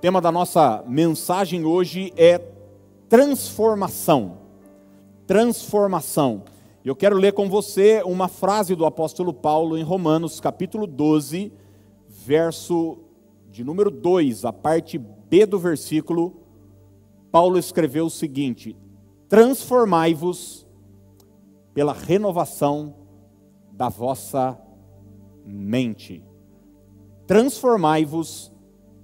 tema da nossa mensagem hoje é transformação. Transformação. Eu quero ler com você uma frase do apóstolo Paulo em Romanos, capítulo 12, verso de número 2, a parte B do versículo. Paulo escreveu o seguinte: Transformai-vos pela renovação da vossa mente. Transformai-vos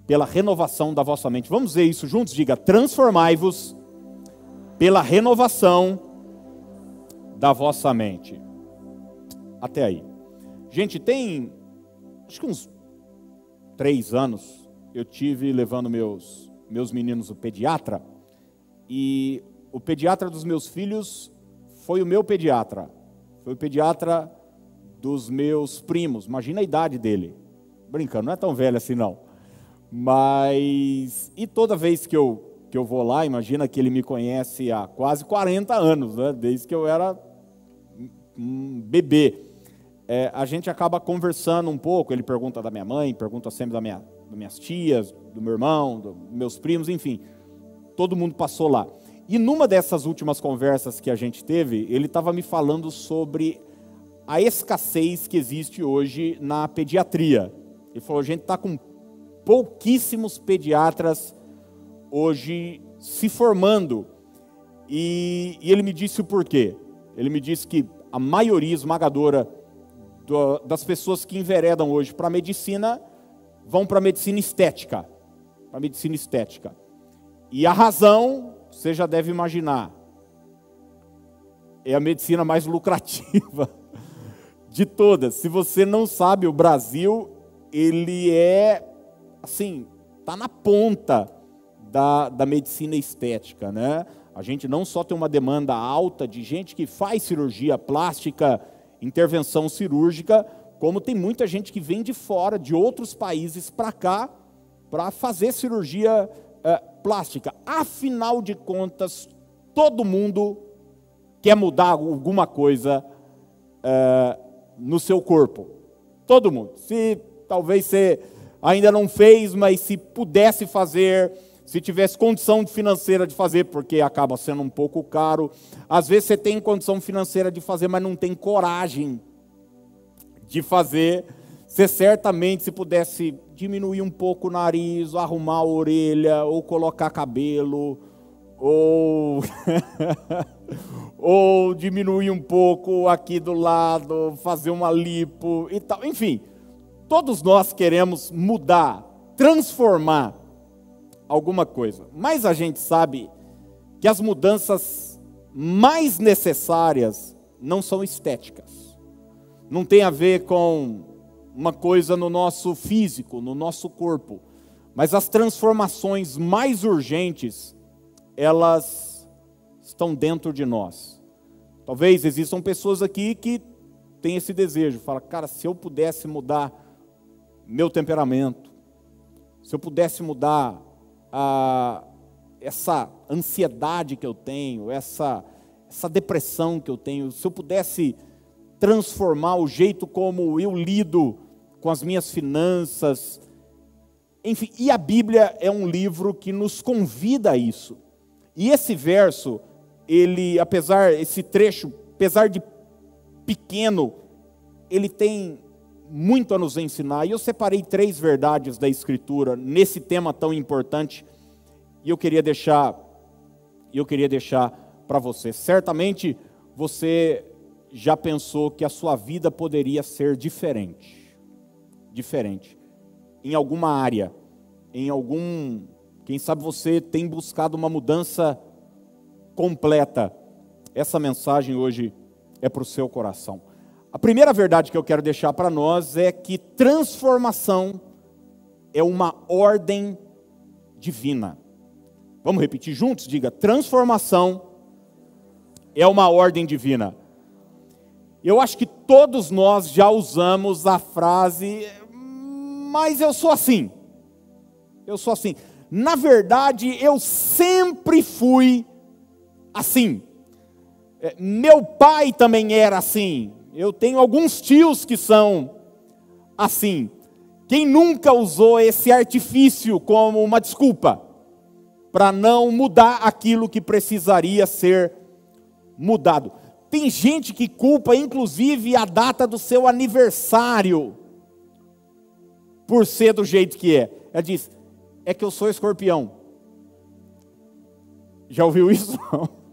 pela renovação da vossa mente. Vamos ver isso juntos? Diga: transformai-vos pela renovação da vossa mente. Até aí. Gente, tem acho que uns três anos eu tive levando meus meus meninos o pediatra e o pediatra dos meus filhos foi o meu pediatra, foi o pediatra dos meus primos. Imagina a idade dele. Brincando, não é tão velho assim não. Mas, e toda vez que eu, que eu vou lá, imagina que ele me conhece há quase 40 anos, né? desde que eu era um bebê. É, a gente acaba conversando um pouco, ele pergunta da minha mãe, pergunta sempre da minha, das minhas tias, do meu irmão, dos meus primos, enfim. Todo mundo passou lá. E numa dessas últimas conversas que a gente teve, ele estava me falando sobre a escassez que existe hoje na pediatria. Ele falou: a gente está com pouquíssimos pediatras hoje se formando. E, e, ele me disse o porquê. Ele me disse que a maioria esmagadora do, das pessoas que enveredam hoje para a medicina vão para a medicina estética. Para a medicina estética. E a razão, você já deve imaginar, é a medicina mais lucrativa de todas. Se você não sabe, o Brasil, ele é assim, está na ponta da, da medicina estética, né? A gente não só tem uma demanda alta de gente que faz cirurgia plástica, intervenção cirúrgica, como tem muita gente que vem de fora, de outros países para cá, para fazer cirurgia é, plástica. Afinal de contas, todo mundo quer mudar alguma coisa é, no seu corpo. Todo mundo. Se talvez você ainda não fez, mas se pudesse fazer, se tivesse condição financeira de fazer, porque acaba sendo um pouco caro. Às vezes você tem condição financeira de fazer, mas não tem coragem de fazer. Você certamente, se pudesse diminuir um pouco o nariz, arrumar a orelha, ou colocar cabelo, ou ou diminuir um pouco aqui do lado, fazer uma lipo e tal. Enfim, Todos nós queremos mudar, transformar alguma coisa, mas a gente sabe que as mudanças mais necessárias não são estéticas, não tem a ver com uma coisa no nosso físico, no nosso corpo, mas as transformações mais urgentes, elas estão dentro de nós. Talvez existam pessoas aqui que têm esse desejo, fala, cara, se eu pudesse mudar meu temperamento, se eu pudesse mudar a, essa ansiedade que eu tenho, essa, essa depressão que eu tenho, se eu pudesse transformar o jeito como eu lido com as minhas finanças, enfim, e a Bíblia é um livro que nos convida a isso. E esse verso, ele, apesar, esse trecho, apesar de pequeno, ele tem muito a nos ensinar. E eu separei três verdades da Escritura nesse tema tão importante. E eu queria deixar, eu queria deixar para você. Certamente você já pensou que a sua vida poderia ser diferente, diferente, em alguma área, em algum, quem sabe você tem buscado uma mudança completa. Essa mensagem hoje é para o seu coração. A primeira verdade que eu quero deixar para nós é que transformação é uma ordem divina. Vamos repetir juntos? Diga: transformação é uma ordem divina. Eu acho que todos nós já usamos a frase, mas eu sou assim. Eu sou assim. Na verdade, eu sempre fui assim. É, meu pai também era assim. Eu tenho alguns tios que são assim. Quem nunca usou esse artifício como uma desculpa para não mudar aquilo que precisaria ser mudado? Tem gente que culpa, inclusive, a data do seu aniversário, por ser do jeito que é. Ela diz: é que eu sou escorpião. Já ouviu isso?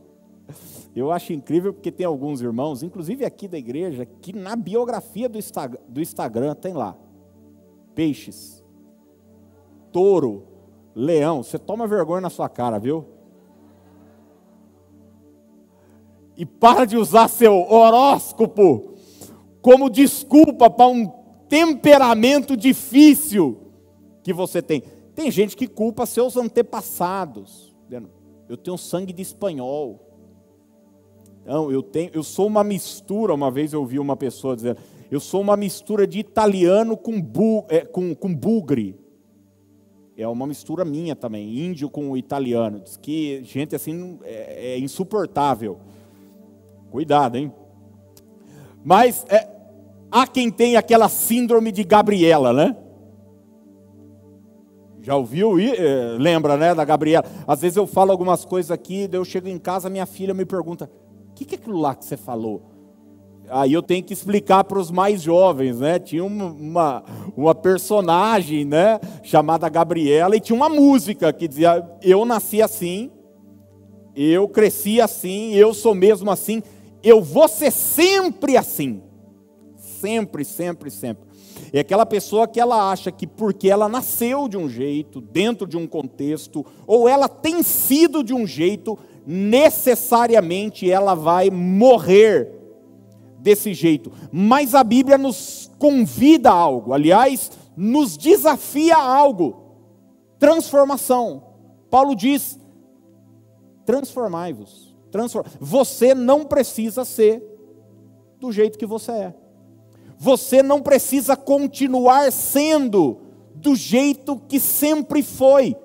Eu acho incrível porque tem alguns irmãos, inclusive aqui da igreja, que na biografia do, Instagram, do Instagram tem lá: peixes, touro, leão. Você toma vergonha na sua cara, viu? E para de usar seu horóscopo como desculpa para um temperamento difícil que você tem. Tem gente que culpa seus antepassados. Eu tenho sangue de espanhol. Não, eu tenho, eu sou uma mistura. Uma vez eu ouvi uma pessoa dizer, eu sou uma mistura de italiano com, bu, é, com, com bugre. É uma mistura minha também, índio com italiano. Diz que gente assim é, é insuportável. Cuidado, hein? Mas é, há quem tem aquela síndrome de Gabriela, né? Já ouviu? É, lembra, né, da Gabriela? Às vezes eu falo algumas coisas aqui, eu chego em casa, minha filha me pergunta: o que, que é aquilo lá que você falou? Aí eu tenho que explicar para os mais jovens, né? Tinha uma, uma personagem, né? Chamada Gabriela, e tinha uma música que dizia: Eu nasci assim, eu cresci assim, eu sou mesmo assim eu vou ser sempre assim. Sempre, sempre, sempre. É aquela pessoa que ela acha que porque ela nasceu de um jeito, dentro de um contexto, ou ela tem sido de um jeito, necessariamente ela vai morrer desse jeito. Mas a Bíblia nos convida a algo, aliás, nos desafia a algo. Transformação. Paulo diz: transformai-vos transformar. Você não precisa ser do jeito que você é. Você não precisa continuar sendo do jeito que sempre foi.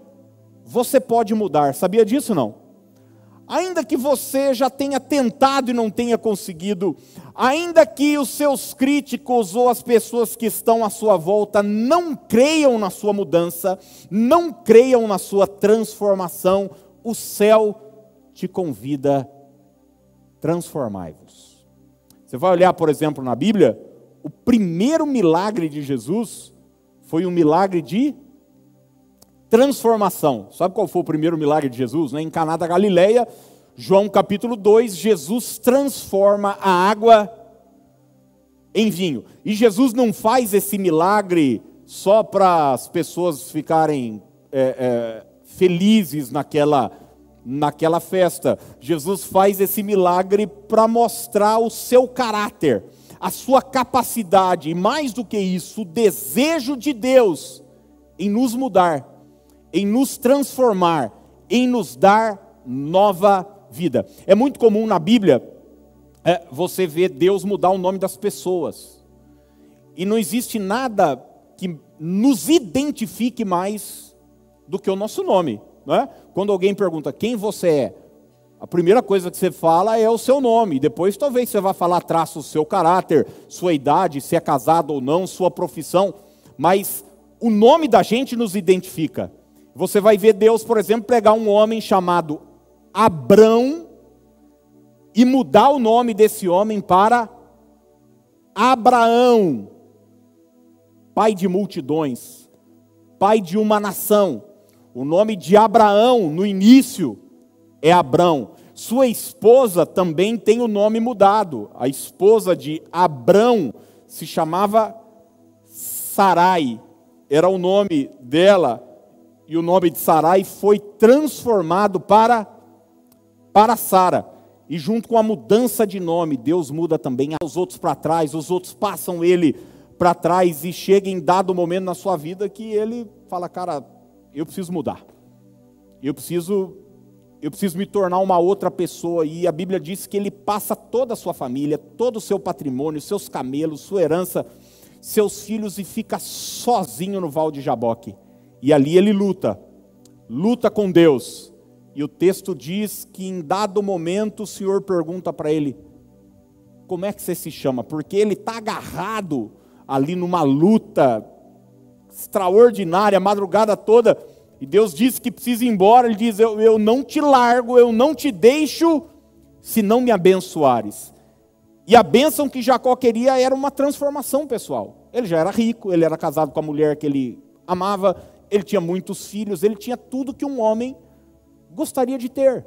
Você pode mudar. Sabia disso não? Ainda que você já tenha tentado e não tenha conseguido, ainda que os seus críticos ou as pessoas que estão à sua volta não creiam na sua mudança, não creiam na sua transformação, o céu te convida, transformai-vos. Você vai olhar, por exemplo, na Bíblia, o primeiro milagre de Jesus foi um milagre de transformação. Sabe qual foi o primeiro milagre de Jesus? Em Caná da Galileia, João capítulo 2, Jesus transforma a água em vinho. E Jesus não faz esse milagre só para as pessoas ficarem é, é, felizes naquela naquela festa. Jesus faz esse milagre para mostrar o seu caráter, a sua capacidade, e mais do que isso, o desejo de Deus em nos mudar, em nos transformar, em nos dar nova vida. É muito comum na Bíblia é, você ver Deus mudar o nome das pessoas. E não existe nada que nos identifique mais do que o nosso nome. Não é? Quando alguém pergunta quem você é, a primeira coisa que você fala é o seu nome. Depois talvez você vá falar traço o seu caráter, sua idade, se é casado ou não, sua profissão. Mas o nome da gente nos identifica. Você vai ver Deus, por exemplo, pegar um homem chamado Abrão e mudar o nome desse homem para Abraão, pai de multidões, pai de uma nação. O nome de Abraão, no início, é Abrão. Sua esposa também tem o nome mudado. A esposa de Abrão se chamava Sarai. Era o nome dela. E o nome de Sarai foi transformado para, para Sara. E junto com a mudança de nome, Deus muda também os outros para trás, os outros passam ele para trás e chega em dado momento na sua vida que ele fala, cara, eu preciso mudar. Eu preciso eu preciso me tornar uma outra pessoa e a Bíblia diz que ele passa toda a sua família, todo o seu patrimônio, seus camelos, sua herança, seus filhos e fica sozinho no Val de Jaboque. E ali ele luta. Luta com Deus. E o texto diz que em dado momento o Senhor pergunta para ele: Como é que você se chama? Porque ele está agarrado ali numa luta extraordinária, a madrugada toda, e Deus diz que precisa ir embora, ele diz: eu, eu não te largo, eu não te deixo, se não me abençoares. E a bênção que Jacó queria era uma transformação pessoal. Ele já era rico, ele era casado com a mulher que ele amava, ele tinha muitos filhos, ele tinha tudo que um homem gostaria de ter.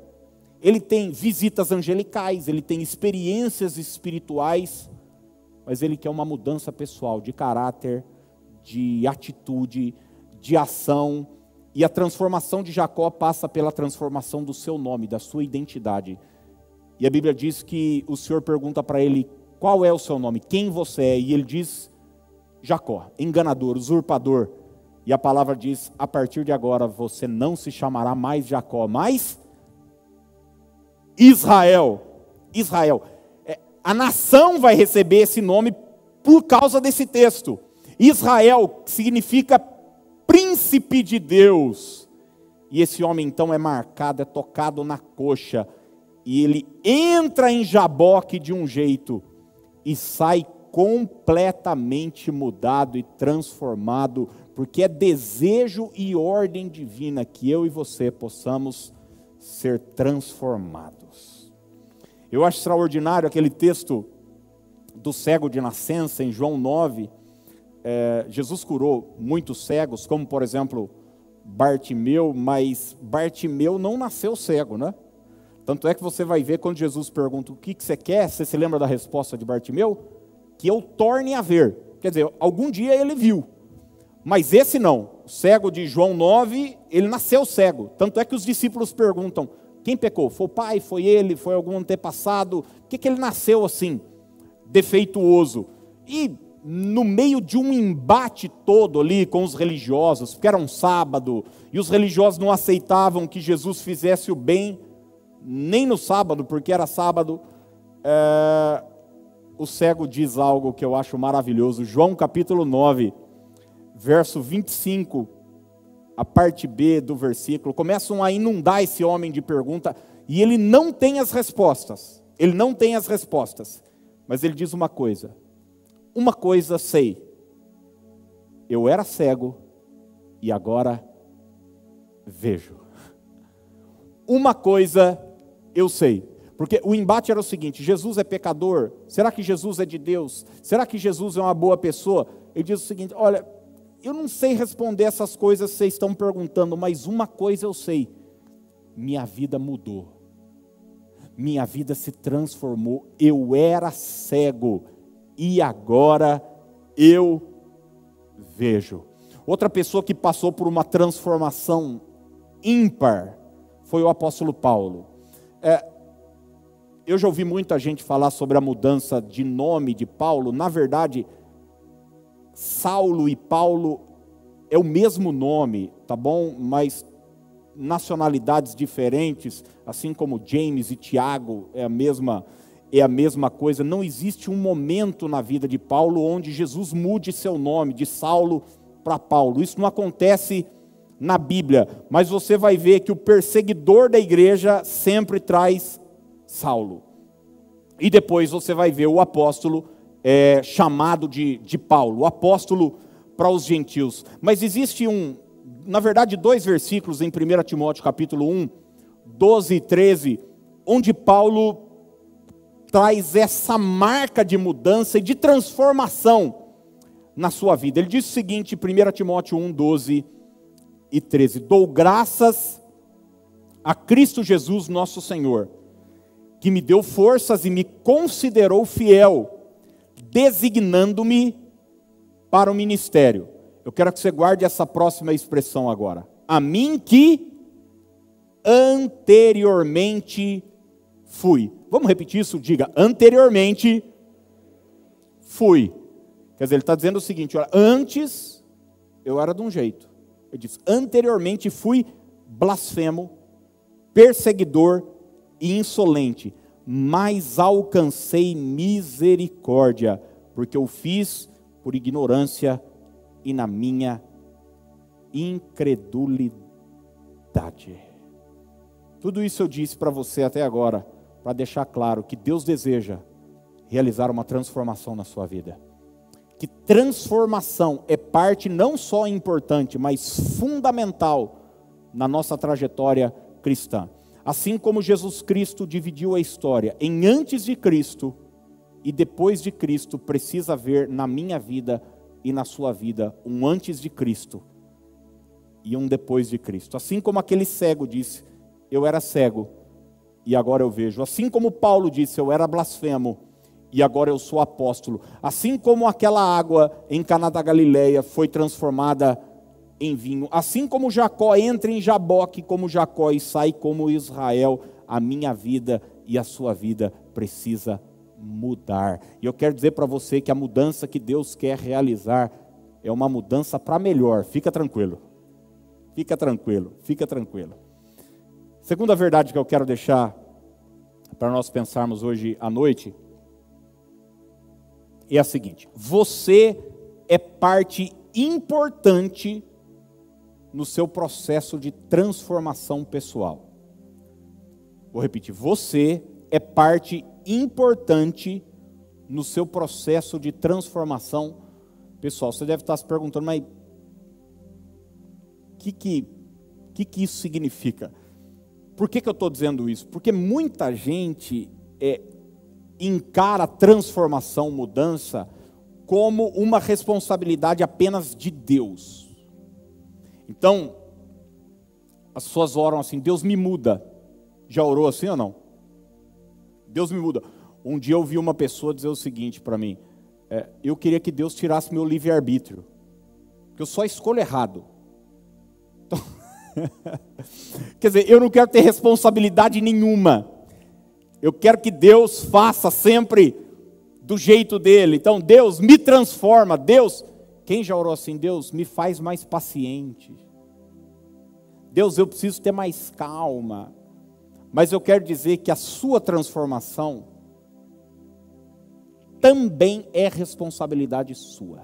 Ele tem visitas angelicais, ele tem experiências espirituais, mas ele quer uma mudança pessoal de caráter, de atitude, de ação. E a transformação de Jacó passa pela transformação do seu nome, da sua identidade. E a Bíblia diz que o Senhor pergunta para ele: qual é o seu nome? Quem você é? E ele diz: Jacó, enganador, usurpador. E a palavra diz: a partir de agora você não se chamará mais Jacó, mas Israel. Israel. É, a nação vai receber esse nome por causa desse texto. Israel significa príncipe de Deus. E esse homem então é marcado, é tocado na coxa e ele entra em Jaboque de um jeito e sai completamente mudado e transformado, porque é desejo e ordem divina que eu e você possamos ser transformados. Eu acho extraordinário aquele texto do cego de nascença em João 9. É, Jesus curou muitos cegos, como por exemplo Bartimeu, mas Bartimeu não nasceu cego, né? Tanto é que você vai ver quando Jesus pergunta o que, que você quer, você se lembra da resposta de Bartimeu? Que eu torne a ver. Quer dizer, algum dia ele viu, mas esse não. O cego de João 9, ele nasceu cego. Tanto é que os discípulos perguntam: quem pecou? Foi o pai? Foi ele? Foi algum antepassado? Por que, que ele nasceu assim, defeituoso? E no meio de um embate todo ali com os religiosos, porque era um sábado, e os religiosos não aceitavam que Jesus fizesse o bem nem no sábado, porque era sábado, é, o cego diz algo que eu acho maravilhoso. João capítulo 9, verso 25, a parte B do versículo, começam a inundar esse homem de pergunta, e ele não tem as respostas. Ele não tem as respostas. Mas ele diz uma coisa: Uma coisa sei. Eu era cego e agora vejo. Uma coisa eu sei. Porque o embate era o seguinte: Jesus é pecador? Será que Jesus é de Deus? Será que Jesus é uma boa pessoa? Ele diz o seguinte: olha, eu não sei responder essas coisas que vocês estão perguntando, mas uma coisa eu sei: minha vida mudou, minha vida se transformou. Eu era cego e agora eu vejo. Outra pessoa que passou por uma transformação ímpar foi o apóstolo Paulo. É, eu já ouvi muita gente falar sobre a mudança de nome de Paulo. Na verdade, Saulo e Paulo é o mesmo nome, tá bom? Mas nacionalidades diferentes, assim como James e Tiago é a mesma é a mesma coisa. Não existe um momento na vida de Paulo onde Jesus mude seu nome de Saulo para Paulo. Isso não acontece na Bíblia, mas você vai ver que o perseguidor da igreja sempre traz Saulo. E depois você vai ver o apóstolo é, chamado de, de Paulo, o apóstolo para os gentios. Mas existe um, na verdade, dois versículos em 1 Timóteo capítulo 1, 12 e 13, onde Paulo traz essa marca de mudança e de transformação na sua vida. Ele diz o seguinte, 1 Timóteo 1, 12 e 13: Dou graças a Cristo Jesus, nosso Senhor, que me deu forças e me considerou fiel, designando-me para o ministério. Eu quero que você guarde essa próxima expressão agora. A mim que anteriormente fui. Vamos repetir isso? Diga, anteriormente fui. Quer dizer, ele está dizendo o seguinte: olha, antes eu era de um jeito. Ele diz: Anteriormente fui blasfemo, perseguidor e insolente, mas alcancei misericórdia, porque eu fiz por ignorância e na minha incredulidade. Tudo isso eu disse para você até agora, para deixar claro que Deus deseja realizar uma transformação na sua vida que transformação é parte não só importante, mas fundamental na nossa trajetória cristã. Assim como Jesus Cristo dividiu a história em antes de Cristo e depois de Cristo, precisa haver na minha vida e na sua vida um antes de Cristo e um depois de Cristo. Assim como aquele cego disse: Eu era cego e agora eu vejo. Assim como Paulo disse: Eu era blasfemo e agora eu sou apóstolo. Assim como aquela água em Caná da Galileia foi transformada em vinho. Assim como Jacó entra em Jaboque como Jacó e sai como Israel, a minha vida e a sua vida precisa mudar. E eu quero dizer para você que a mudança que Deus quer realizar é uma mudança para melhor. Fica tranquilo. Fica tranquilo, fica tranquilo. Segunda verdade que eu quero deixar para nós pensarmos hoje à noite é a seguinte: você é parte importante no seu processo de transformação pessoal. Vou repetir: você é parte importante no seu processo de transformação pessoal. Você deve estar se perguntando, mas o que, que, que, que isso significa? Por que, que eu estou dizendo isso? Porque muita gente é, encara transformação, mudança, como uma responsabilidade apenas de Deus. Então, as pessoas oram assim: Deus me muda. Já orou assim ou não? Deus me muda. Um dia eu vi uma pessoa dizer o seguinte para mim: é, eu queria que Deus tirasse meu livre-arbítrio, porque eu só escolho errado. Então, quer dizer, eu não quero ter responsabilidade nenhuma. Eu quero que Deus faça sempre do jeito dele. Então, Deus me transforma. Deus, quem já orou assim? Deus me faz mais paciente. Deus, eu preciso ter mais calma. Mas eu quero dizer que a sua transformação também é responsabilidade sua.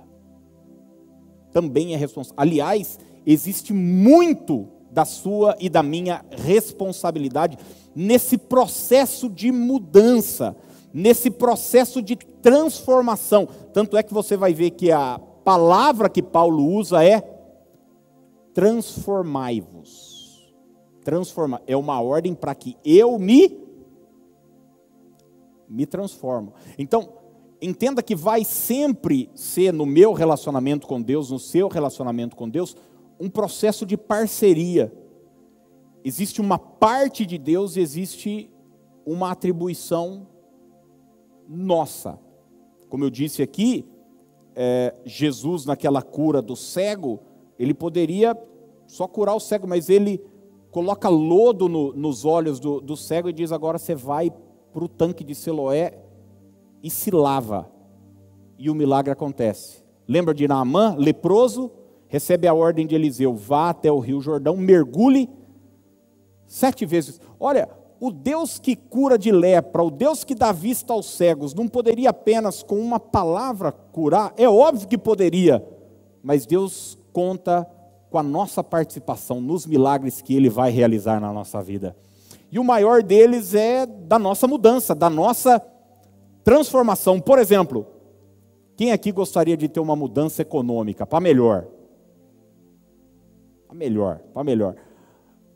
Também é responsabilidade. Aliás, existe muito da sua e da minha responsabilidade nesse processo de mudança, nesse processo de transformação. Tanto é que você vai ver que a palavra que Paulo usa é transformai-vos transformar. É uma ordem para que eu me me transformo. Então, entenda que vai sempre ser no meu relacionamento com Deus, no seu relacionamento com Deus, um processo de parceria. Existe uma parte de Deus e existe uma atribuição nossa. Como eu disse aqui, é, Jesus, naquela cura do cego, ele poderia só curar o cego, mas ele coloca lodo no, nos olhos do, do cego e diz: agora você vai para o tanque de Siloé e se lava. E o milagre acontece. Lembra de Naamã, leproso, recebe a ordem de Eliseu: vá até o rio Jordão, mergulhe sete vezes. Olha, o Deus que cura de lepra, o Deus que dá vista aos cegos, não poderia apenas com uma palavra curar? É óbvio que poderia, mas Deus conta com a nossa participação nos milagres que Ele vai realizar na nossa vida. E o maior deles é da nossa mudança, da nossa transformação. Por exemplo, quem aqui gostaria de ter uma mudança econômica para melhor? Para melhor, para melhor.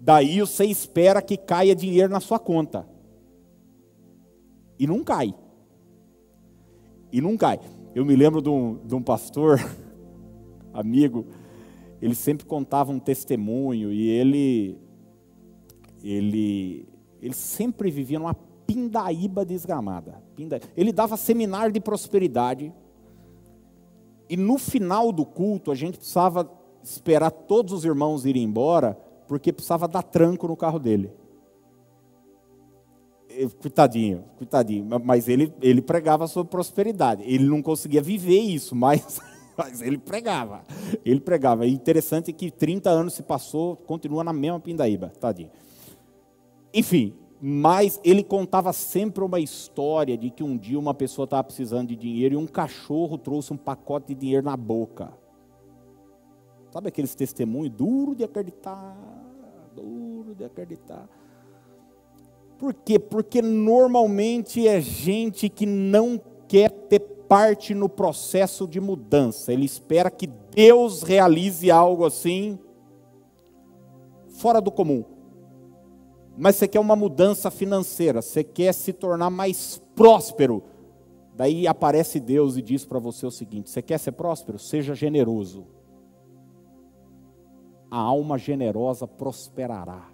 Daí você espera que caia dinheiro na sua conta. E não cai. E não cai. Eu me lembro de um, de um pastor, amigo, ele sempre contava um testemunho e ele ele ele sempre vivia numa pindaíba desgramada. Ele dava seminário de prosperidade. E no final do culto, a gente precisava esperar todos os irmãos irem embora, porque precisava dar tranco no carro dele. Coitadinho, coitadinho. Mas ele, ele pregava sobre prosperidade. Ele não conseguia viver isso, mas mas ele pregava. Ele pregava. E interessante que 30 anos se passou, continua na mesma pindaíba, tadinho. Enfim, mas ele contava sempre uma história de que um dia uma pessoa estava precisando de dinheiro e um cachorro trouxe um pacote de dinheiro na boca. Sabe aqueles testemunhos duro de acreditar, duro de acreditar. Por quê? Porque normalmente é gente que não quer ter parte no processo de mudança. Ele espera que Deus realize algo assim fora do comum. Mas você quer uma mudança financeira, você quer se tornar mais próspero. Daí aparece Deus e diz para você o seguinte: você quer ser próspero? Seja generoso. A alma generosa prosperará.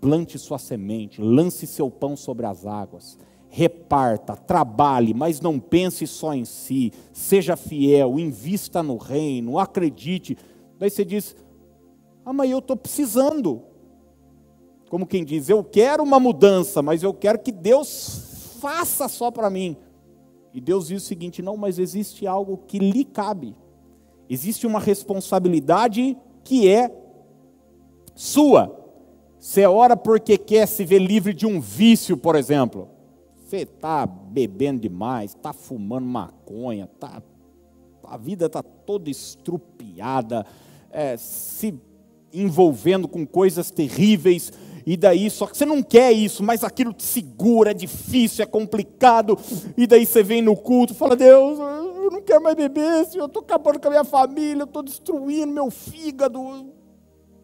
Plante sua semente, lance seu pão sobre as águas reparta, trabalhe, mas não pense só em si, seja fiel, invista no reino, acredite. Daí você diz: Ah, mas eu estou precisando. Como quem diz, eu quero uma mudança, mas eu quero que Deus faça só para mim. E Deus diz o seguinte: não, mas existe algo que lhe cabe, existe uma responsabilidade que é sua. Você ora porque quer se ver livre de um vício, por exemplo. Você está bebendo demais, está fumando maconha, tá, a vida está toda estrupiada, é, se envolvendo com coisas terríveis, e daí, só que você não quer isso, mas aquilo te segura, é difícil, é complicado, e daí você vem no culto, fala, Deus, eu não quero mais beber, Senhor, eu estou acabando com a minha família, eu estou destruindo meu fígado,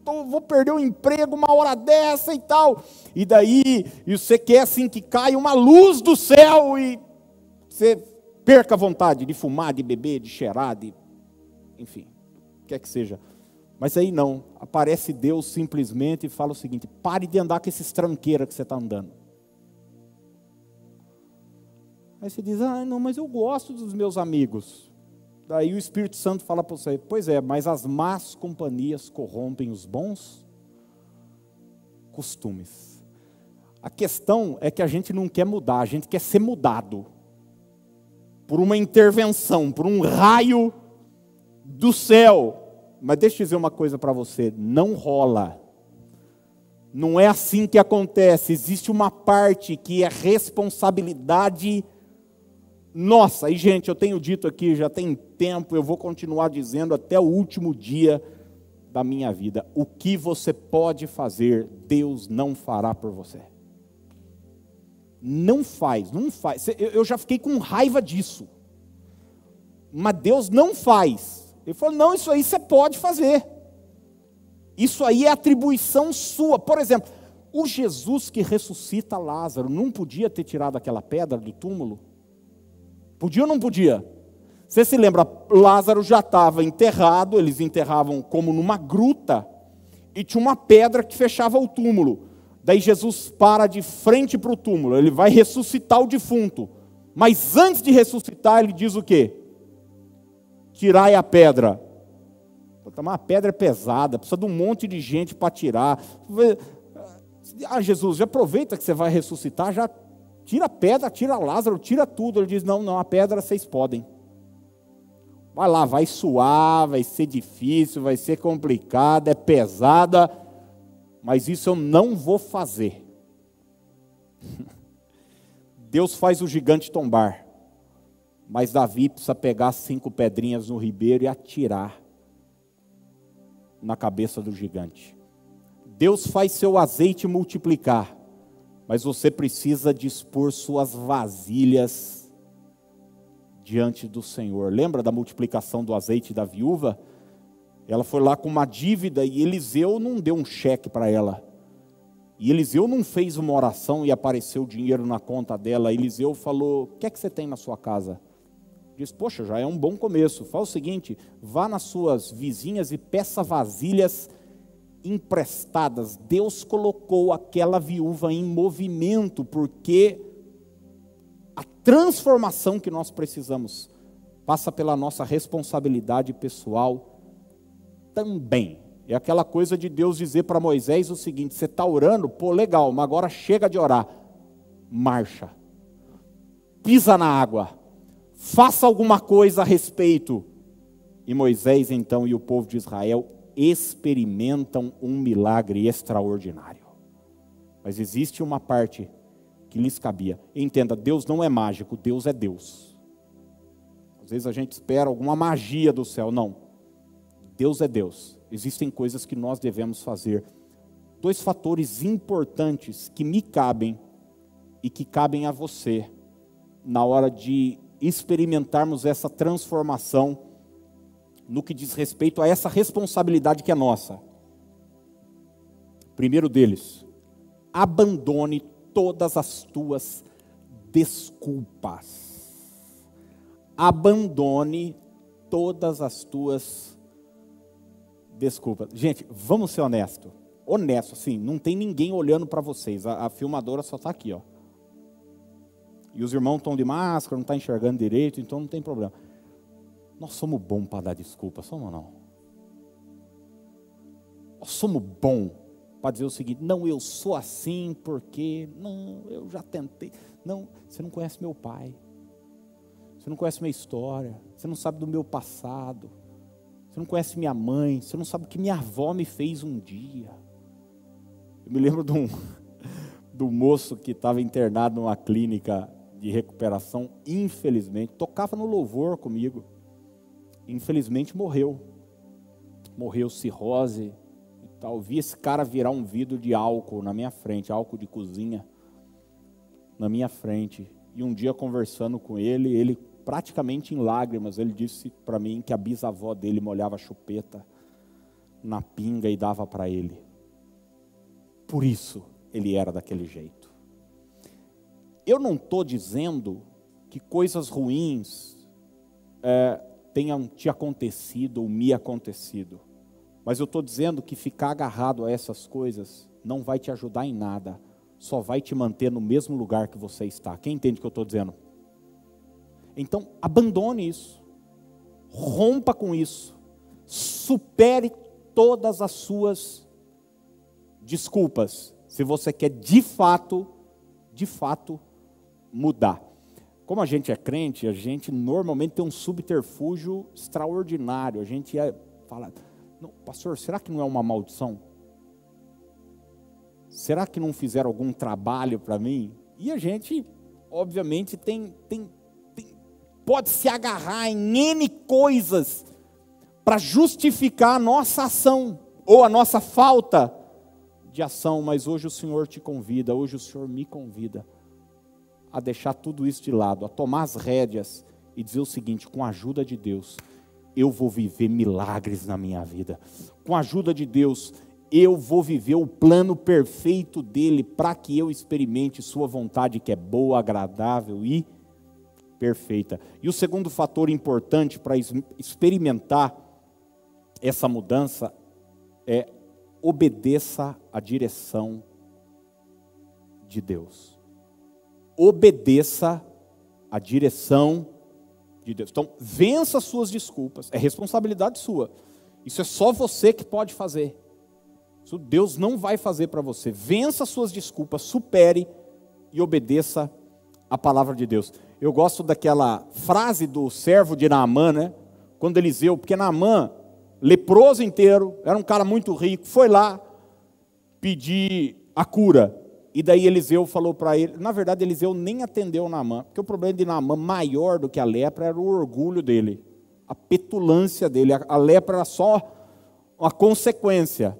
tô, vou perder o emprego uma hora dessa e tal. E daí, e você quer assim que caia uma luz do céu e você perca a vontade de fumar, de beber, de cheirar, de. Enfim, o que é que seja. Mas aí não, aparece Deus simplesmente e fala o seguinte: pare de andar com esses tranqueiras que você está andando. Aí você diz: ah, não, mas eu gosto dos meus amigos. Daí o Espírito Santo fala para você: Pois é, mas as más companhias corrompem os bons costumes. A questão é que a gente não quer mudar, a gente quer ser mudado por uma intervenção, por um raio do céu. Mas deixa eu dizer uma coisa para você: não rola. Não é assim que acontece. Existe uma parte que é responsabilidade nossa, e gente, eu tenho dito aqui, já tem tempo, eu vou continuar dizendo até o último dia da minha vida: o que você pode fazer, Deus não fará por você. Não faz, não faz. Eu já fiquei com raiva disso. Mas Deus não faz. Ele falou: não, isso aí você pode fazer. Isso aí é atribuição sua. Por exemplo, o Jesus que ressuscita Lázaro não podia ter tirado aquela pedra do túmulo? Podia ou não podia? Você se lembra, Lázaro já estava enterrado, eles enterravam como numa gruta, e tinha uma pedra que fechava o túmulo. Daí Jesus para de frente para o túmulo, ele vai ressuscitar o defunto. Mas antes de ressuscitar, ele diz o quê? Tirai a pedra. Mas a pedra é pesada, precisa de um monte de gente para tirar. Ah, Jesus, já aproveita que você vai ressuscitar, já Tira a pedra, tira Lázaro, tira tudo. Ele diz: Não, não, a pedra vocês podem. Vai lá, vai suar, vai ser difícil, vai ser complicado, é pesada, mas isso eu não vou fazer. Deus faz o gigante tombar, mas Davi precisa pegar cinco pedrinhas no ribeiro e atirar na cabeça do gigante. Deus faz seu azeite multiplicar, mas você precisa dispor suas vasilhas diante do Senhor. Lembra da multiplicação do azeite da viúva? Ela foi lá com uma dívida e Eliseu não deu um cheque para ela. E Eliseu não fez uma oração e apareceu o dinheiro na conta dela. Eliseu falou: O que é que você tem na sua casa? Diz: Poxa, já é um bom começo. Fala o seguinte: vá nas suas vizinhas e peça vasilhas emprestadas. Deus colocou aquela viúva em movimento, porque a transformação que nós precisamos passa pela nossa responsabilidade pessoal também. É aquela coisa de Deus dizer para Moisés o seguinte: você está orando, pô, legal, mas agora chega de orar, marcha, pisa na água, faça alguma coisa a respeito. E Moisés então e o povo de Israel experimentam um milagre extraordinário. Mas existe uma parte que lhes cabia. Entenda, Deus não é mágico, Deus é Deus. Às vezes a gente espera alguma magia do céu, não. Deus é Deus. Existem coisas que nós devemos fazer. Dois fatores importantes que me cabem e que cabem a você na hora de experimentarmos essa transformação no que diz respeito a essa responsabilidade que é nossa. Primeiro deles, abandone todas as tuas desculpas. Abandone todas as tuas desculpas. Gente, vamos ser honestos. Honesto, assim, não tem ninguém olhando para vocês. A, a, filmadora só está aqui, ó. E os irmãos estão de máscara, não estão tá enxergando direito, então não tem problema. Nós somos bons para dar desculpa, somos ou não? Nós somos bons para dizer o seguinte: não, eu sou assim porque, não, eu já tentei. Não, você não conhece meu pai, você não conhece minha história, você não sabe do meu passado, você não conhece minha mãe, você não sabe o que minha avó me fez um dia. Eu me lembro de um, do moço que estava internado numa clínica de recuperação, infelizmente, tocava no louvor comigo, infelizmente morreu. Morreu cirrose, tal. Vi esse cara virar um vidro de álcool na minha frente, álcool de cozinha, na minha frente. E um dia conversando com ele, ele praticamente em lágrimas, ele disse para mim que a bisavó dele molhava a chupeta na pinga e dava para ele. Por isso ele era daquele jeito. Eu não estou dizendo que coisas ruins é, tenham te acontecido ou me acontecido. Mas eu estou dizendo que ficar agarrado a essas coisas não vai te ajudar em nada, só vai te manter no mesmo lugar que você está. Quem entende o que eu estou dizendo? Então, abandone isso, rompa com isso, supere todas as suas desculpas, se você quer de fato, de fato, mudar. Como a gente é crente, a gente normalmente tem um subterfúgio extraordinário. A gente é, fala, não, pastor, será que não é uma maldição? Será que não fizeram algum trabalho para mim? E a gente, obviamente, tem, tem, tem, pode se agarrar em N coisas para justificar a nossa ação ou a nossa falta de ação, mas hoje o Senhor te convida, hoje o Senhor me convida a deixar tudo isso de lado, a tomar as rédeas e dizer o seguinte: com a ajuda de Deus, eu vou viver milagres na minha vida. Com a ajuda de Deus, eu vou viver o plano perfeito dele para que eu experimente sua vontade que é boa, agradável e perfeita. E o segundo fator importante para experimentar essa mudança é obedeça à direção de Deus. Obedeça à direção de Deus. Então, vença as suas desculpas, é responsabilidade sua. Isso é só você que pode fazer. Isso Deus não vai fazer para você. Vença as suas desculpas, supere e obedeça a palavra de Deus. Eu gosto daquela frase do servo de Naamã, né? Quando Eliseu, porque Naamã, leproso inteiro, era um cara muito rico, foi lá pedir a cura. E daí Eliseu falou para ele, na verdade Eliseu nem atendeu Naamã, porque o problema de Naamã, maior do que a lepra, era o orgulho dele, a petulância dele, a, lepra era só uma consequência.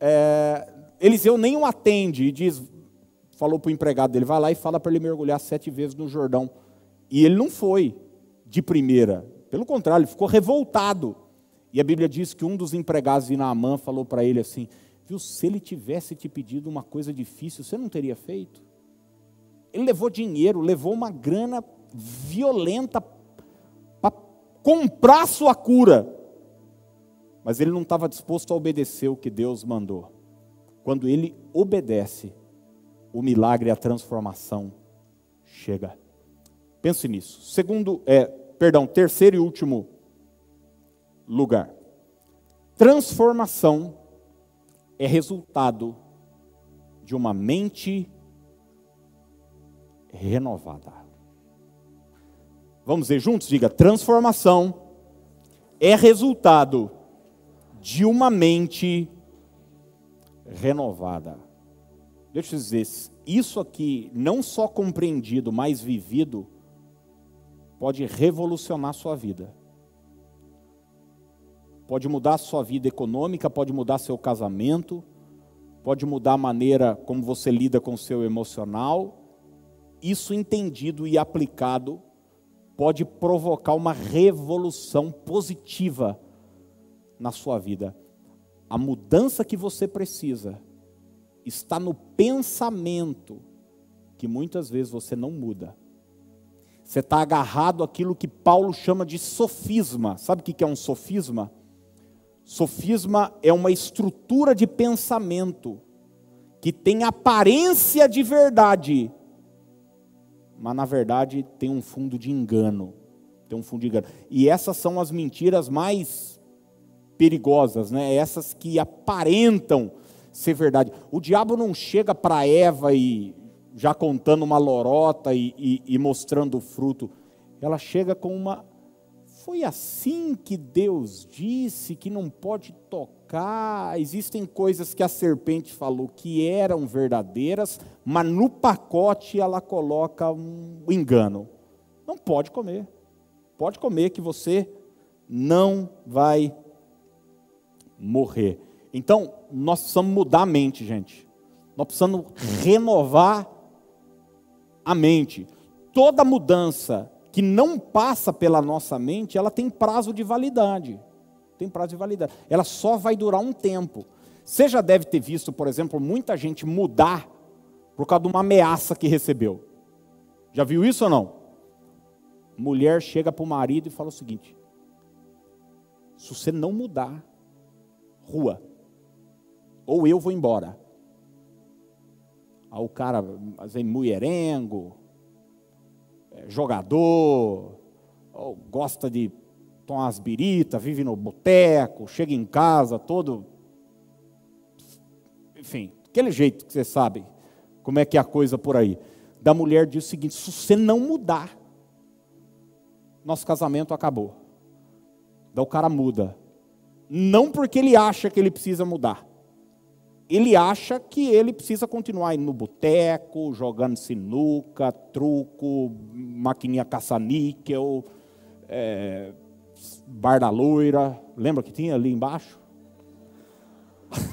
É, Eliseu nem o atende e diz, falou para o empregado dele, vai lá e fala para ele mergulhar sete vezes no Jordão. E ele não foi de primeira, pelo contrário, ele ficou revoltado. E a Bíblia diz que um dos empregados de Naamã falou para ele assim, Viu, se ele tivesse te pedido uma coisa difícil, você não teria feito? Ele levou dinheiro, levou uma grana violenta para comprar sua cura. Mas ele não estava disposto a obedecer o que Deus mandou. Quando ele obedece, o milagre a transformação chega. Pense nisso. Segundo, é, perdão, terceiro e último lugar. Transformação é resultado de uma mente renovada. Vamos ver juntos? Diga: transformação é resultado de uma mente renovada. Deixa eu dizer, isso aqui, não só compreendido, mas vivido, pode revolucionar a sua vida pode mudar sua vida econômica, pode mudar seu casamento, pode mudar a maneira como você lida com o seu emocional. Isso entendido e aplicado pode provocar uma revolução positiva na sua vida. A mudança que você precisa está no pensamento que muitas vezes você não muda. Você está agarrado àquilo que Paulo chama de sofisma. Sabe o que é um sofisma? Sofisma é uma estrutura de pensamento que tem aparência de verdade, mas na verdade tem um fundo de engano. Tem um fundo de engano. E essas são as mentiras mais perigosas, né? Essas que aparentam ser verdade. O diabo não chega para Eva e já contando uma lorota e, e, e mostrando o fruto. Ela chega com uma. Foi assim que Deus disse que não pode tocar. Existem coisas que a serpente falou que eram verdadeiras, mas no pacote ela coloca um engano. Não pode comer. Pode comer que você não vai morrer. Então, nós precisamos mudar a mente, gente. Nós precisamos renovar a mente. Toda mudança que não passa pela nossa mente, ela tem prazo de validade. Tem prazo de validade. Ela só vai durar um tempo. Você já deve ter visto, por exemplo, muita gente mudar por causa de uma ameaça que recebeu. Já viu isso ou não? Mulher chega para o marido e fala o seguinte: se você não mudar, rua, ou eu vou embora. Aí o cara, mulherengo, é, jogador, gosta de tomar as biritas, vive no boteco, chega em casa todo. Enfim, aquele jeito que você sabe como é que é a coisa por aí. Da mulher diz o seguinte: se você não mudar, nosso casamento acabou. Daí o cara muda. Não porque ele acha que ele precisa mudar, ele acha que ele precisa continuar indo no boteco, jogando sinuca, truco, maquininha caça-níquel, é, bar da loira. Lembra que tinha ali embaixo?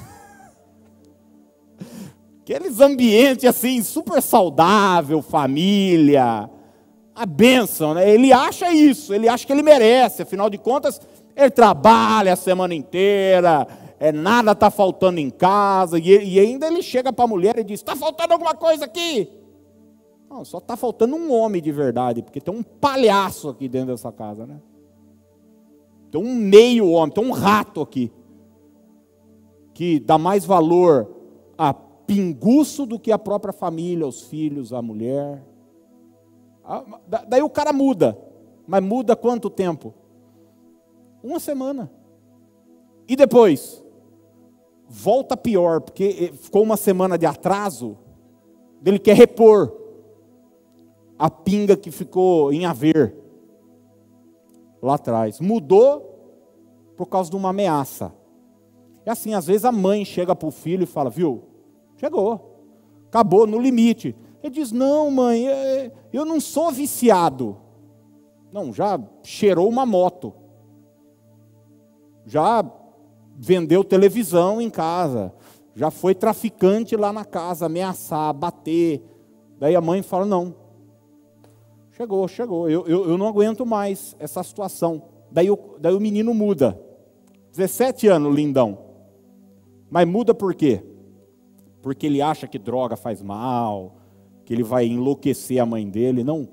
Aqueles ambientes assim, super saudável, família, a bênção, né? Ele acha isso, ele acha que ele merece, afinal de contas, ele trabalha a semana inteira, é, nada está faltando em casa, e, e ainda ele chega para a mulher e diz: está faltando alguma coisa aqui? Não, só está faltando um homem de verdade, porque tem um palhaço aqui dentro dessa casa, né? Tem um meio homem, tem um rato aqui, que dá mais valor a pinguço do que a própria família, os filhos, a mulher. Ah, daí o cara muda, mas muda quanto tempo? Uma semana. E depois? Volta pior, porque ficou uma semana de atraso, ele quer repor a pinga que ficou em haver lá atrás. Mudou por causa de uma ameaça. É assim, às vezes a mãe chega para o filho e fala, viu, chegou, acabou, no limite. Ele diz, não mãe, é, eu não sou viciado. Não, já cheirou uma moto. Já vendeu televisão em casa, já foi traficante lá na casa, ameaçar, bater. Daí a mãe fala: não, chegou, chegou, eu, eu, eu não aguento mais essa situação. Daí o, daí o menino muda, 17 anos, lindão. Mas muda por quê? Porque ele acha que droga faz mal, que ele vai enlouquecer a mãe dele. Não,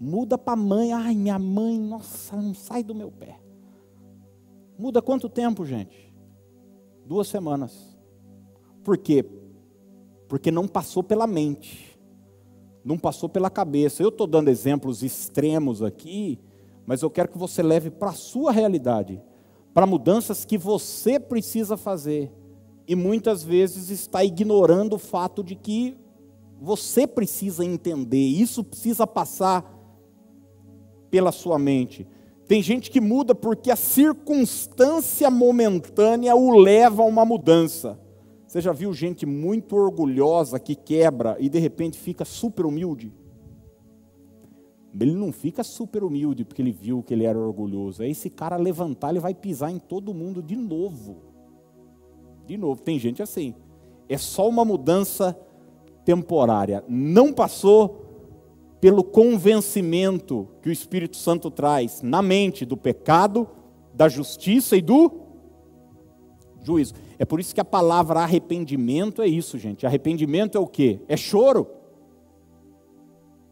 muda para a mãe. Ai, minha mãe, nossa, não sai do meu pé. Muda quanto tempo, gente? Duas semanas. Por quê? Porque não passou pela mente, não passou pela cabeça. Eu estou dando exemplos extremos aqui, mas eu quero que você leve para a sua realidade, para mudanças que você precisa fazer. E muitas vezes está ignorando o fato de que você precisa entender, isso precisa passar pela sua mente. Tem gente que muda porque a circunstância momentânea o leva a uma mudança. Você já viu gente muito orgulhosa que quebra e de repente fica super humilde? Ele não fica super humilde porque ele viu que ele era orgulhoso. Aí esse cara levantar, ele vai pisar em todo mundo de novo. De novo, tem gente assim. É só uma mudança temporária. Não passou pelo convencimento que o Espírito Santo traz na mente do pecado, da justiça e do juízo. É por isso que a palavra arrependimento é isso, gente. Arrependimento é o quê? É choro.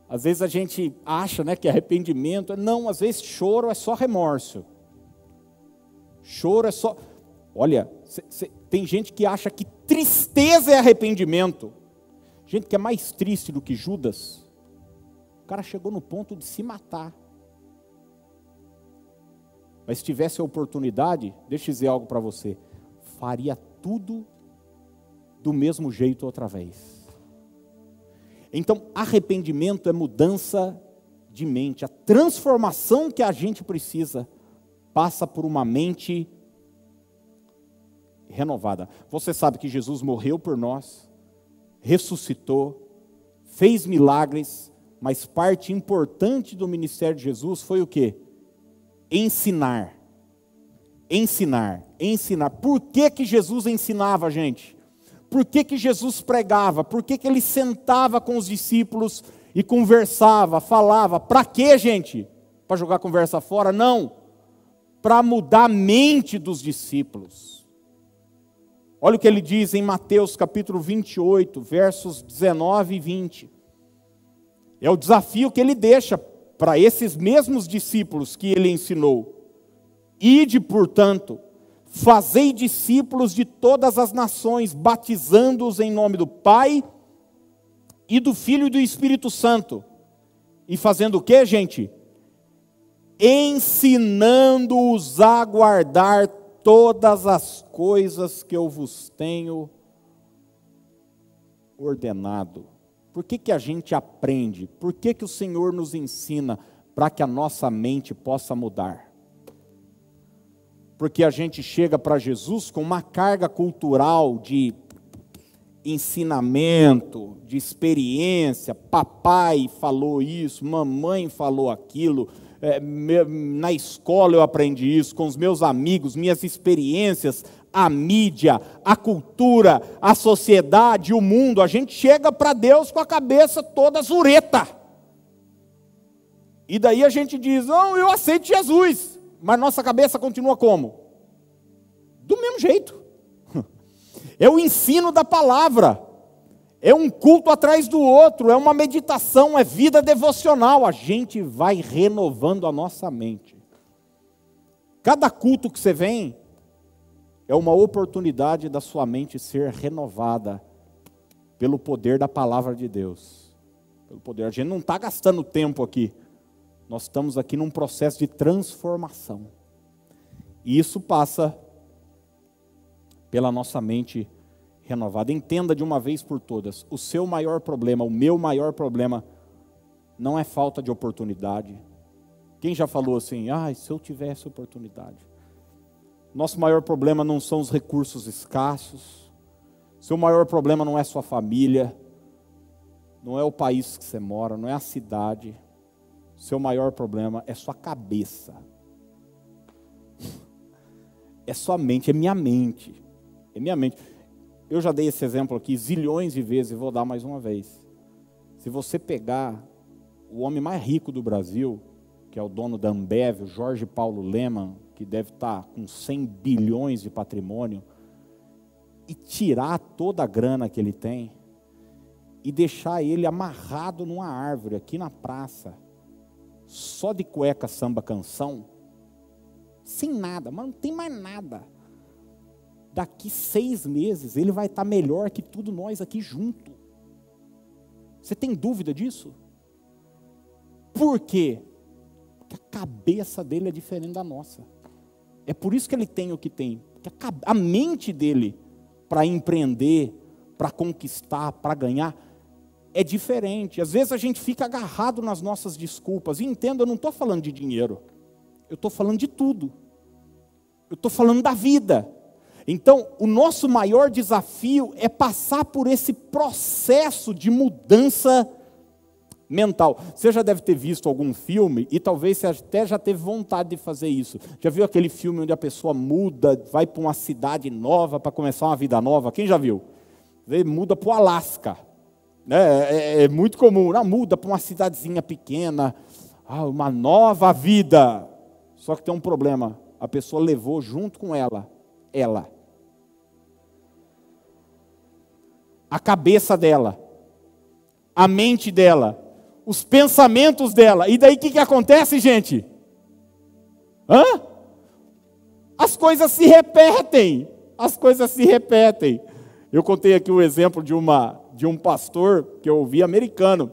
Às vezes a gente acha né, que arrependimento. Não, às vezes choro é só remorso. Choro é só. Olha, cê, cê, tem gente que acha que tristeza é arrependimento. Gente que é mais triste do que Judas. O cara chegou no ponto de se matar. Mas se tivesse a oportunidade, deixa eu dizer algo para você faria tudo do mesmo jeito outra vez. Então, arrependimento é mudança de mente. A transformação que a gente precisa passa por uma mente renovada. Você sabe que Jesus morreu por nós, ressuscitou, fez milagres, mas parte importante do ministério de Jesus foi o que? Ensinar ensinar, ensinar. Por que, que Jesus ensinava, gente? Por que, que Jesus pregava? Por que, que ele sentava com os discípulos e conversava, falava? Para quê, gente? Para jogar conversa fora? Não. Para mudar a mente dos discípulos. Olha o que ele diz em Mateus capítulo 28, versos 19 e 20. É o desafio que ele deixa para esses mesmos discípulos que ele ensinou. Ide, portanto, fazei discípulos de todas as nações, batizando-os em nome do Pai e do Filho e do Espírito Santo. E fazendo o que, gente? Ensinando-os a guardar todas as coisas que eu vos tenho ordenado. Por que, que a gente aprende? Por que, que o Senhor nos ensina? Para que a nossa mente possa mudar porque a gente chega para Jesus com uma carga cultural de ensinamento, de experiência. Papai falou isso, mamãe falou aquilo. É, na escola eu aprendi isso, com os meus amigos, minhas experiências, a mídia, a cultura, a sociedade, o mundo. A gente chega para Deus com a cabeça toda zureta. E daí a gente diz: Não, eu aceito Jesus mas nossa cabeça continua como? Do mesmo jeito. É o ensino da palavra. É um culto atrás do outro, é uma meditação, é vida devocional. A gente vai renovando a nossa mente. Cada culto que você vem é uma oportunidade da sua mente ser renovada pelo poder da palavra de Deus. Pelo poder. A gente não está gastando tempo aqui nós estamos aqui num processo de transformação. E isso passa pela nossa mente renovada. Entenda de uma vez por todas: o seu maior problema, o meu maior problema, não é falta de oportunidade. Quem já falou assim, ah, se eu tivesse oportunidade? Nosso maior problema não são os recursos escassos. Seu maior problema não é sua família, não é o país que você mora, não é a cidade seu maior problema é sua cabeça. É sua mente, é minha mente. É minha mente. Eu já dei esse exemplo aqui zilhões de vezes e vou dar mais uma vez. Se você pegar o homem mais rico do Brasil, que é o dono da Ambev, o Jorge Paulo Leman, que deve estar com 100 bilhões de patrimônio, e tirar toda a grana que ele tem e deixar ele amarrado numa árvore aqui na praça, só de cueca, samba, canção, sem nada, mas não tem mais nada. Daqui seis meses ele vai estar melhor que tudo nós aqui junto. Você tem dúvida disso? Por quê? A cabeça dele é diferente da nossa. É por isso que ele tem o que tem. Porque a mente dele para empreender, para conquistar, para ganhar, é diferente. Às vezes a gente fica agarrado nas nossas desculpas. E entenda, eu não estou falando de dinheiro. Eu estou falando de tudo. Eu estou falando da vida. Então, o nosso maior desafio é passar por esse processo de mudança mental. Você já deve ter visto algum filme e talvez você até já teve vontade de fazer isso. Já viu aquele filme onde a pessoa muda, vai para uma cidade nova para começar uma vida nova? Quem já viu? Muda para o Alasca Né? É, é, é muito comum, não, muda para uma cidadezinha pequena, ah, uma nova vida. Só que tem um problema, a pessoa levou junto com ela, ela. A cabeça dela, a mente dela, os pensamentos dela. E daí o que, que acontece, gente? Hã? As coisas se repetem. As coisas se repetem. Eu contei aqui o exemplo de, uma, de um pastor que eu ouvi americano.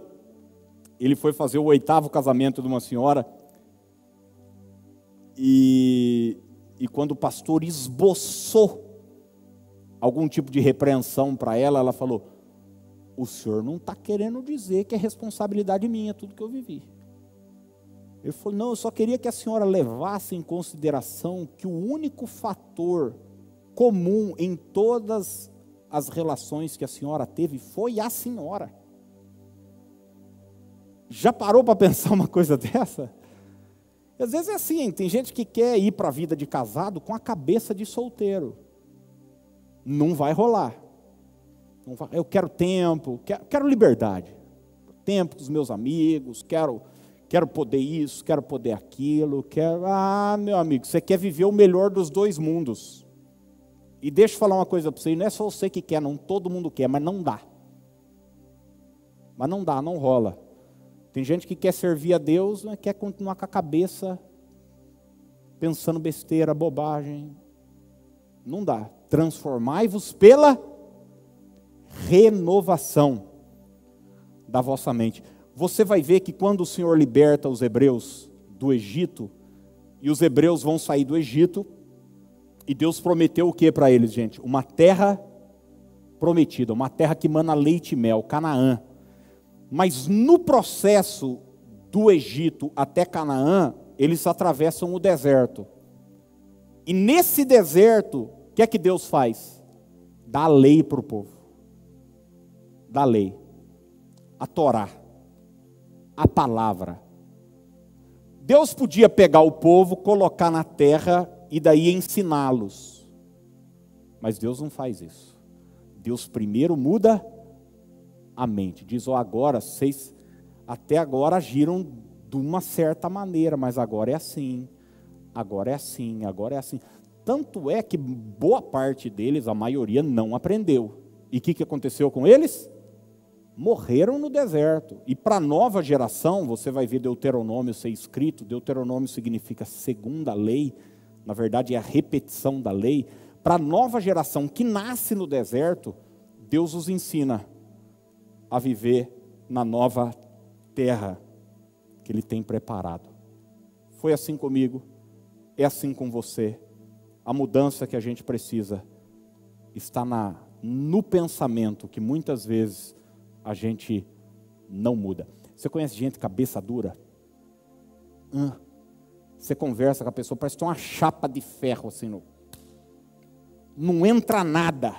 Ele foi fazer o oitavo casamento de uma senhora. E, e quando o pastor esboçou algum tipo de repreensão para ela, ela falou: O senhor não está querendo dizer que é responsabilidade minha tudo que eu vivi. Ele falou: Não, eu só queria que a senhora levasse em consideração que o único fator comum em todas as relações que a senhora teve foi a senhora. Já parou para pensar uma coisa dessa? Às vezes é assim, tem gente que quer ir para a vida de casado com a cabeça de solteiro. Não vai rolar. Eu quero tempo, quero, quero liberdade. Tempo com os meus amigos, quero quero poder isso, quero poder aquilo, quero. Ah, meu amigo, você quer viver o melhor dos dois mundos. E deixa eu falar uma coisa para você, não é só você que quer, não, todo mundo quer, mas não dá. Mas não dá, não rola. Tem gente que quer servir a Deus, mas quer continuar com a cabeça pensando besteira, bobagem. Não dá. Transformai-vos pela renovação da vossa mente você vai ver que quando o Senhor liberta os hebreus do Egito, e os hebreus vão sair do Egito, e Deus prometeu o que para eles, gente? Uma terra prometida, uma terra que mana leite e mel, Canaã. Mas no processo do Egito até Canaã, eles atravessam o deserto. E nesse deserto, o que é que Deus faz? Dá a lei para o povo. Dá a lei. A Torá a palavra. Deus podia pegar o povo, colocar na terra e daí ensiná-los. Mas Deus não faz isso. Deus primeiro muda a mente. Diz: oh, agora vocês até agora agiram de uma certa maneira, mas agora é assim. Agora é assim, agora é assim. Tanto é que boa parte deles, a maioria, não aprendeu. E o que, que aconteceu com eles? Morreram no deserto. E para a nova geração, você vai ver Deuteronômio ser escrito. Deuteronômio significa segunda lei, na verdade é a repetição da lei. Para a nova geração que nasce no deserto, Deus os ensina a viver na nova terra que Ele tem preparado. Foi assim comigo, é assim com você. A mudança que a gente precisa está na, no pensamento que muitas vezes a gente não muda. Você conhece gente cabeça dura? Hum. Você conversa com a pessoa, parece que tem uma chapa de ferro assim no. Não entra nada.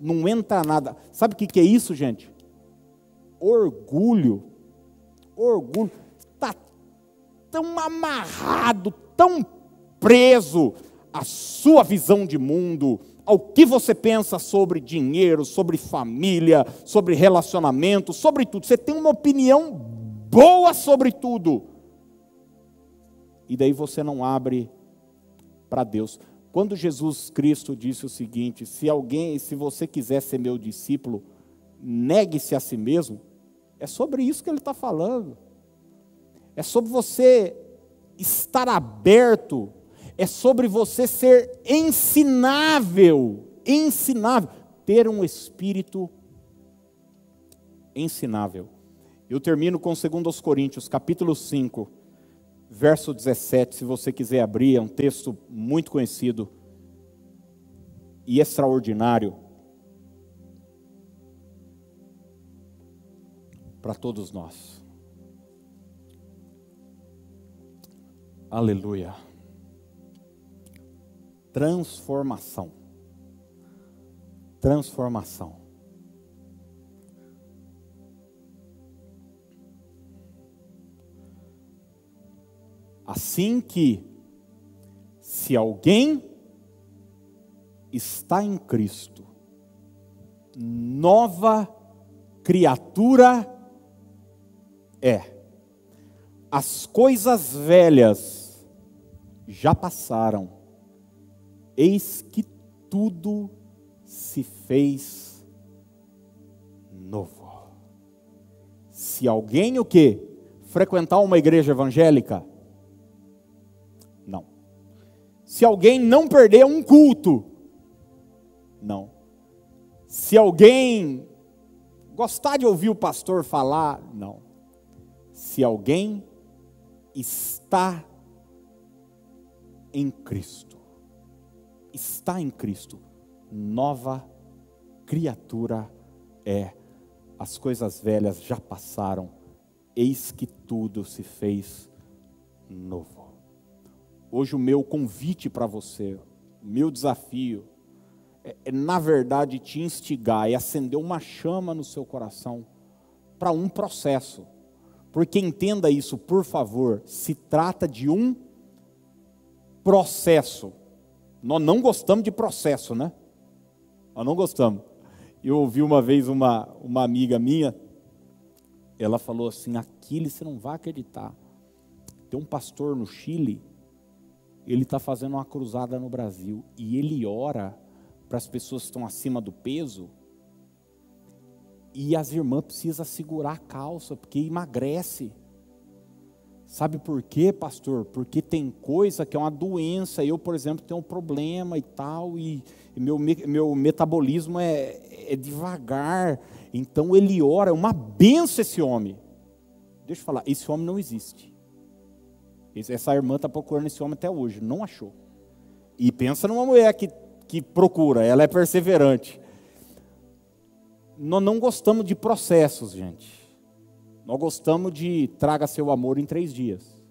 Não entra nada. Sabe o que, que é isso, gente? Orgulho. Orgulho. Está tão amarrado, tão preso à sua visão de mundo, ao que você pensa sobre dinheiro, sobre família, sobre relacionamento, sobre tudo. Você tem uma opinião boa sobre tudo. E daí você não abre para Deus. Quando Jesus Cristo disse o seguinte: se alguém, se você quiser ser meu discípulo, negue-se a si mesmo, é sobre isso que ele está falando. É sobre você estar aberto é sobre você ser ensinável, ensinável, ter um espírito ensinável. Eu termino com 2 Coríntios, capítulo 5, verso 17, se você quiser abrir, é um texto muito conhecido e extraordinário para todos nós. Aleluia transformação. Transformação. Assim que, se alguém está em Cristo, nova criatura é. As coisas velhas já passaram, eis que tudo se fez novo. Se alguém o que? Frequentar uma igreja evangélica? Não. Se alguém não perder um culto? Não. Se alguém gostar de ouvir o pastor falar? Não. Se alguém está em Cristo, está em Cristo, nova criatura é. As coisas velhas já passaram, eis que tudo se fez novo. Hoje, o meu convite para você, meu desafio, é, é, na verdade, te instigar e acender uma chama no seu coração para um processo. Porque entenda isso, por favor, se trata de um processo. Nós não gostamos de processo, né? Nós não gostamos. Eu ouvi uma vez uma, uma amiga minha, ela falou assim: Aquiles, você não vai acreditar. Tem um pastor no Chile, ele está fazendo uma cruzada no Brasil e ele ora para as pessoas que estão acima do peso. E as irmãs precisam segurar a calça, porque emagrece. Sabe por quê, pastor? Porque tem coisa que é uma doença. Eu, por exemplo, tenho um problema e tal, e, meu, meu metabolismo é, é devagar. Então ele ora, é uma benção esse homem. Deixa eu falar, esse homem não existe. Essa irmã está procurando esse homem até hoje, não achou. E pensa numa mulher que que procura, ela é perseverante. Nós não gostamos de processos, gente. Nós gostamos de traga seu amor em três dias.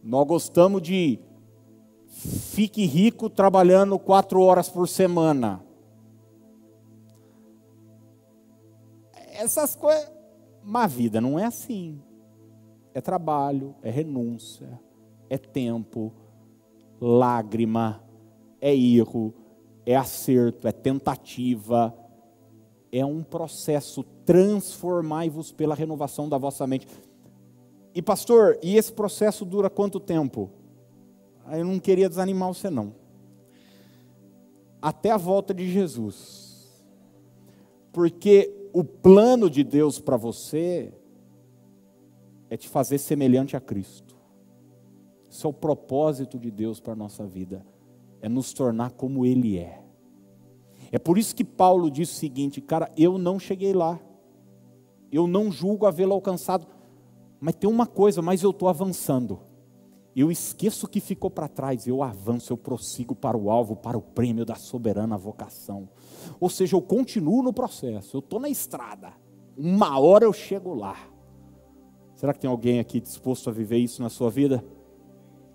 Nós gostamos de fique rico trabalhando quatro horas por semana. Essas coisas. Mas a vida não é assim. É trabalho, é renúncia, é tempo, lágrima, é erro, é acerto, é tentativa, é um processo. Transformai-vos pela renovação da vossa mente. E pastor, e esse processo dura quanto tempo? Eu não queria desanimar você não. Até a volta de Jesus. Porque o plano de Deus para você é te fazer semelhante a Cristo. Esse é o propósito de Deus para a nossa vida é nos tornar como Ele é. É por isso que Paulo diz o seguinte, cara, eu não cheguei lá, eu não julgo havê-lo alcançado, mas tem uma coisa, mas eu estou avançando. Eu esqueço o que ficou para trás, eu avanço, eu prossigo para o alvo, para o prêmio da soberana vocação. Ou seja, eu continuo no processo, eu estou na estrada, uma hora eu chego lá. Será que tem alguém aqui disposto a viver isso na sua vida?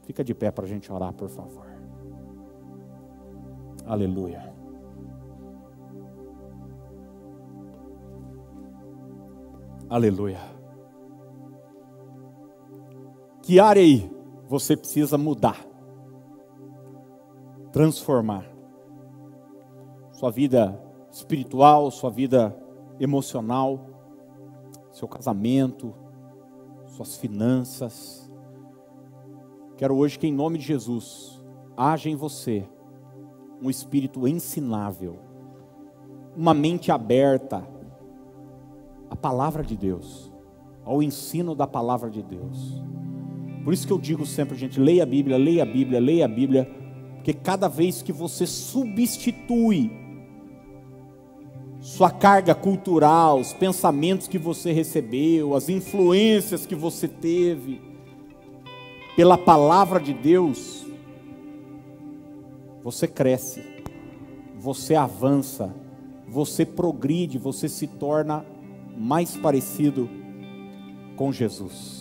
Fica de pé para a gente orar, por favor. Aleluia. Aleluia. Que área aí você precisa mudar? Transformar. Sua vida espiritual, sua vida emocional, seu casamento, suas finanças. Quero hoje que, em nome de Jesus, haja em você um espírito ensinável, uma mente aberta à palavra de Deus, ao ensino da palavra de Deus. Por isso que eu digo sempre, gente, leia a Bíblia, leia a Bíblia, leia a Bíblia, porque cada vez que você substitui sua carga cultural, os pensamentos que você recebeu, as influências que você teve, pela palavra de Deus, você cresce, você avança, você progride, você se torna mais parecido com Jesus.